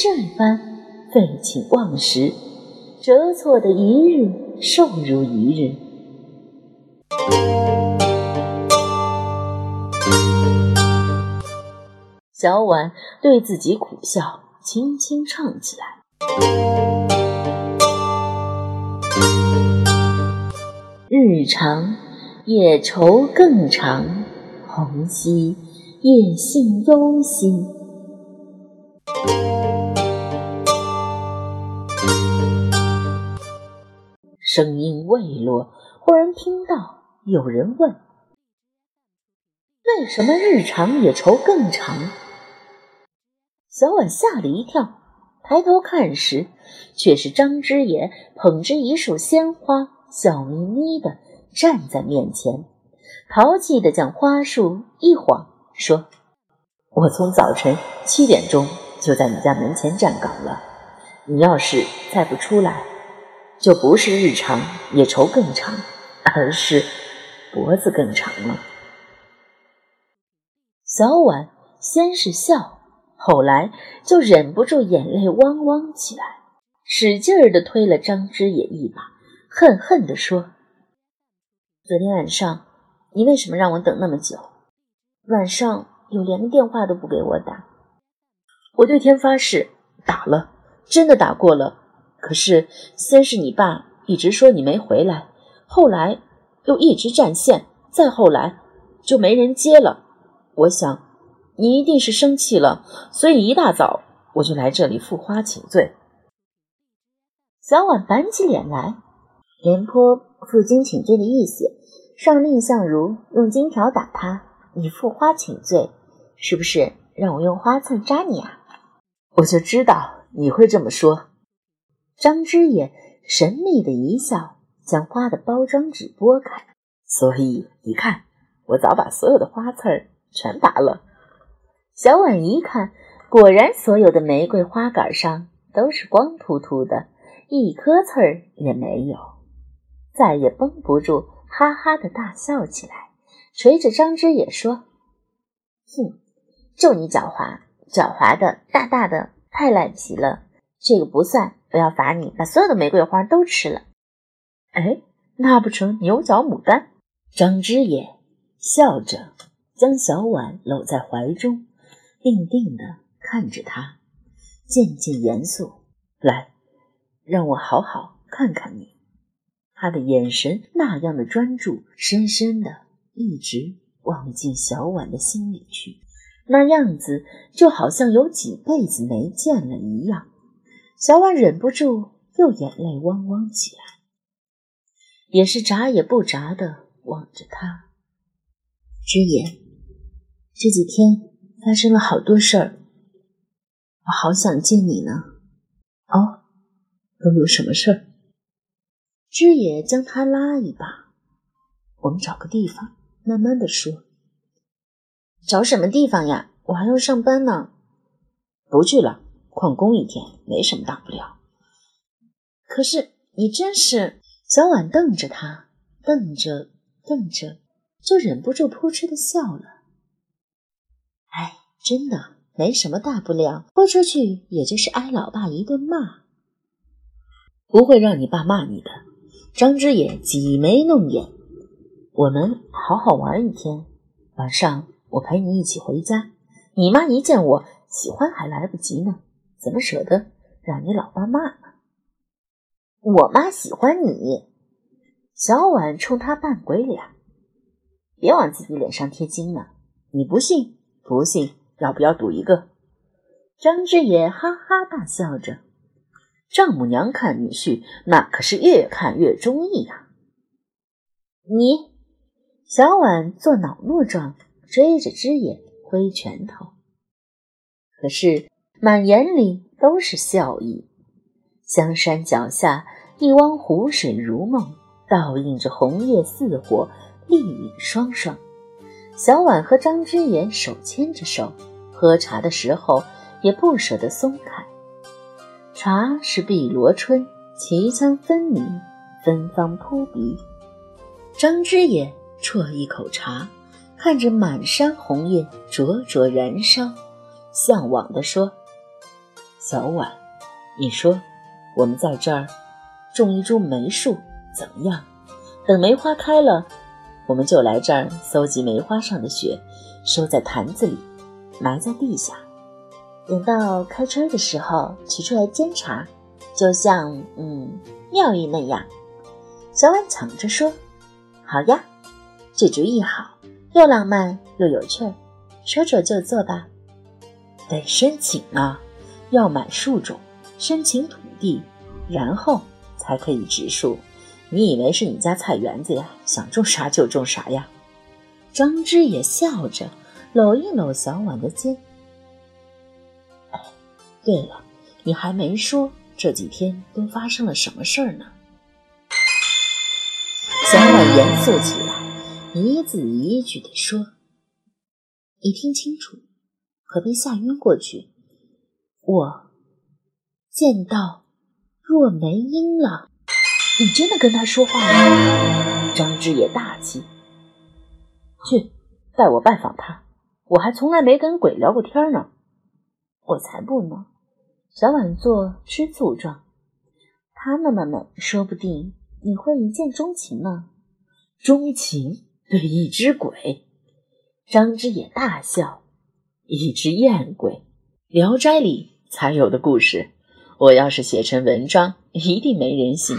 这般废寝忘食，折错的一日瘦如一日。小婉对自己苦笑，轻轻唱起来：“日长夜愁更长，红夕夜信忧心。”声音未落，忽然听到有人问：“为什么日长也愁更长？”小婉吓了一跳，抬头看时，却是张之野捧着一束鲜花，笑眯眯的站在面前，淘气的将花束一晃，说：“我从早晨七点钟就在你家门前站岗了，你要是再不出来。”就不是日长也愁更长，而是脖子更长了。小婉先是笑，后来就忍不住眼泪汪汪起来，使劲儿的推了张之野一把，恨恨地说：“昨天晚上你为什么让我等那么久？晚上又连个电话都不给我打。我对天发誓，打了，真的打过了。”可是，先是你爸一直说你没回来，后来又一直占线，再后来就没人接了。我想你一定是生气了，所以一大早我就来这里付花请罪。小婉板起脸来，廉颇负荆请罪的意思，上令相如用金条打他，你付花请罪，是不是让我用花刺扎你啊？我就知道你会这么说。张之野神秘的一笑，将花的包装纸拨开。所以你看，我早把所有的花刺儿全拔了。小婉一看，果然所有的玫瑰花杆上都是光秃秃的，一颗刺儿也没有。再也绷不住，哈哈的大笑起来，捶着张之野说：“哼，就你狡猾，狡猾的大大的，太赖皮了。这个不算。”我要罚你把所有的玫瑰花都吃了。哎，那不成牛角牡丹？张之野笑着将小婉搂在怀中，定定的看着她，渐渐严肃。来，让我好好看看你。他的眼神那样的专注，深深的一直望进小婉的心里去，那样子就好像有几辈子没见了一样。小婉忍不住又眼泪汪汪起来，也是眨也不眨的望着他。之言，这几天发生了好多事儿，我好想见你呢。哦，都有什么事儿？知野将他拉一把，我们找个地方慢慢的说。找什么地方呀？我还要上班呢。不去了。旷工一天没什么大不了，可是你真是……小婉瞪着他，瞪着瞪着，就忍不住扑哧的笑了。哎，真的没什么大不了，豁出去也就是挨老爸一顿骂，不会让你爸骂你的。张之野挤眉弄眼，我们好好玩一天，晚上我陪你一起回家。你妈一见我喜欢还来不及呢。怎么舍得让你老爸骂呢？我妈喜欢你，小婉冲他扮鬼脸，别往自己脸上贴金了。你不信？不信？要不要赌一个？张之野哈哈大笑着。丈母娘看女婿，那可是越看越中意呀。你，小婉做恼怒状，追着之野挥拳头。可是。满眼里都是笑意，香山脚下一汪湖水如梦，倒映着红叶似火，丽影双双。小婉和张之言手牵着手，喝茶的时候也不舍得松开。茶是碧螺春，奇香分明，芬芳扑鼻。张之言啜一口茶，看着满山红叶灼灼燃烧，向往地说。小婉，你说我们在这儿种一株梅树怎么样？等梅花开了，我们就来这儿搜集梅花上的雪，收在坛子里，埋在地下。等到开春的时候取出来煎茶，就像嗯妙玉那样。小婉抢着说：“好呀，这主意好，又浪漫又有趣儿，说做就做吧。得申请啊，要买树种，申请土地，然后才可以植树。你以为是你家菜园子呀？想种啥就种啥呀？”张芝也笑着搂一搂小婉的肩。对了，你还没说这几天都发生了什么事儿呢？小婉严肃起来，一字一句地说：“你听清楚，河边下晕过去，我见到若梅英了。你真的跟他说话了？”张芝也大气：“去，带我拜访他。我还从来没跟鬼聊过天呢。我才不呢。”小婉做吃醋状，她那么美，说不定你会一见钟情呢。钟情对一只鬼，张之也大笑。一只艳鬼，《聊斋》里才有的故事。我要是写成文章，一定没人信。